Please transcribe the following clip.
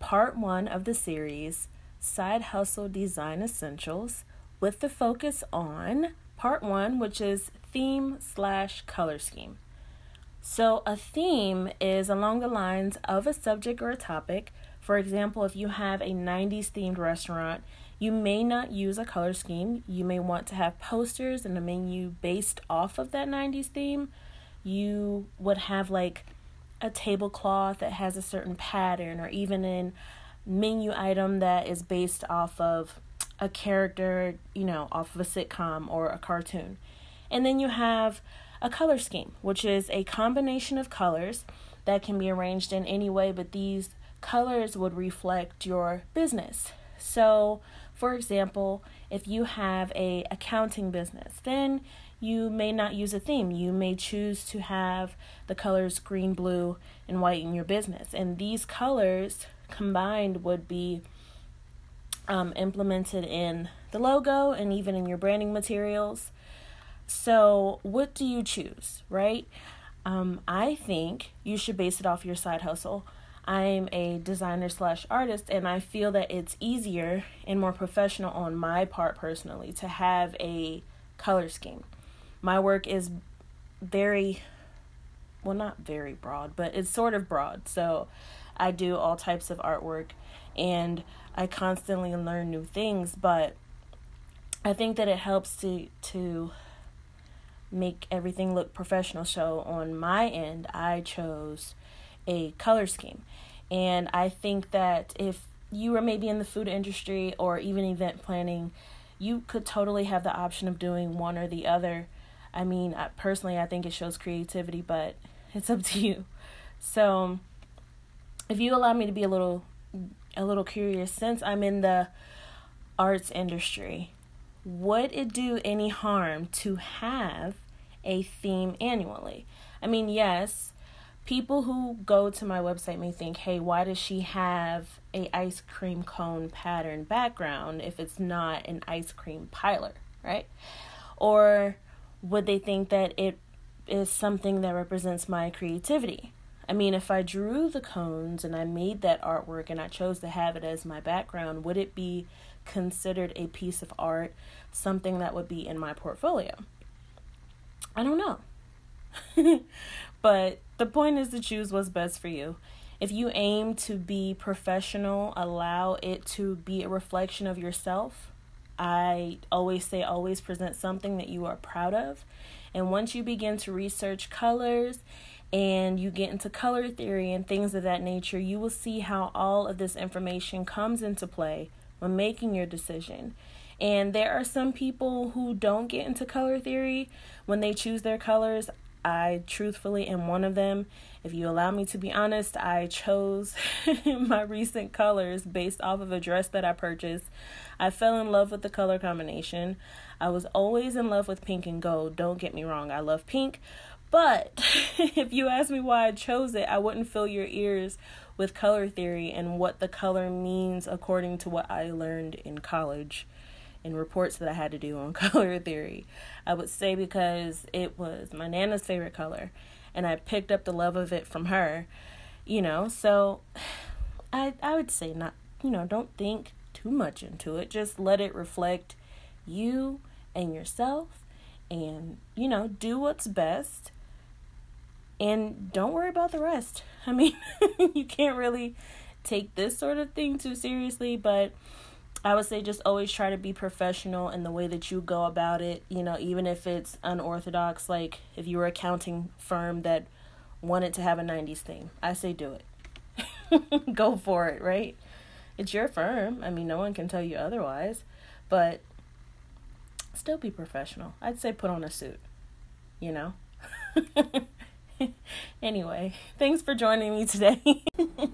part one of the series, Side Hustle Design Essentials, with the focus on part one, which is theme slash color scheme. So, a theme is along the lines of a subject or a topic. For example, if you have a 90s themed restaurant, you may not use a color scheme. You may want to have posters and a menu based off of that 90s theme. You would have like a tablecloth that has a certain pattern, or even an menu item that is based off of a character, you know, off of a sitcom or a cartoon. And then you have a color scheme, which is a combination of colors that can be arranged in any way, but these colors would reflect your business. So, for example, if you have a accounting business, then you may not use a theme. You may choose to have the colors green, blue, and white in your business. And these colors combined would be um, implemented in the logo and even in your branding materials. So, what do you choose, right? Um, I think you should base it off your side hustle. I'm a designer slash artist, and I feel that it's easier and more professional on my part personally to have a color scheme. My work is very, well, not very broad, but it's sort of broad. So I do all types of artwork and I constantly learn new things, but I think that it helps to to make everything look professional. So on my end, I chose a color scheme. And I think that if you were maybe in the food industry or even event planning, you could totally have the option of doing one or the other. I mean, personally, I think it shows creativity, but it's up to you. So, if you allow me to be a little a little curious since I'm in the arts industry, would it do any harm to have a theme annually. I mean, yes, people who go to my website may think, "Hey, why does she have a ice cream cone pattern background if it's not an ice cream piler?" right? Or would they think that it is something that represents my creativity? I mean, if I drew the cones and I made that artwork and I chose to have it as my background, would it be considered a piece of art, something that would be in my portfolio? I don't know. but the point is to choose what's best for you. If you aim to be professional, allow it to be a reflection of yourself. I always say, always present something that you are proud of. And once you begin to research colors and you get into color theory and things of that nature, you will see how all of this information comes into play when making your decision. And there are some people who don't get into color theory when they choose their colors. I truthfully am one of them. If you allow me to be honest, I chose my recent colors based off of a dress that I purchased. I fell in love with the color combination. I was always in love with pink and gold. Don't get me wrong, I love pink. But if you ask me why I chose it, I wouldn't fill your ears with color theory and what the color means according to what I learned in college in reports that I had to do on color theory. I would say because it was my Nana's favorite color and I picked up the love of it from her, you know. So I I would say not, you know, don't think too much into it. Just let it reflect you and yourself and you know, do what's best and don't worry about the rest. I mean, you can't really take this sort of thing too seriously, but I would say just always try to be professional in the way that you go about it, you know, even if it's unorthodox, like if you were a accounting firm that wanted to have a 90s theme, I say do it. go for it, right? It's your firm. I mean, no one can tell you otherwise, but still be professional. I'd say put on a suit, you know? anyway, thanks for joining me today.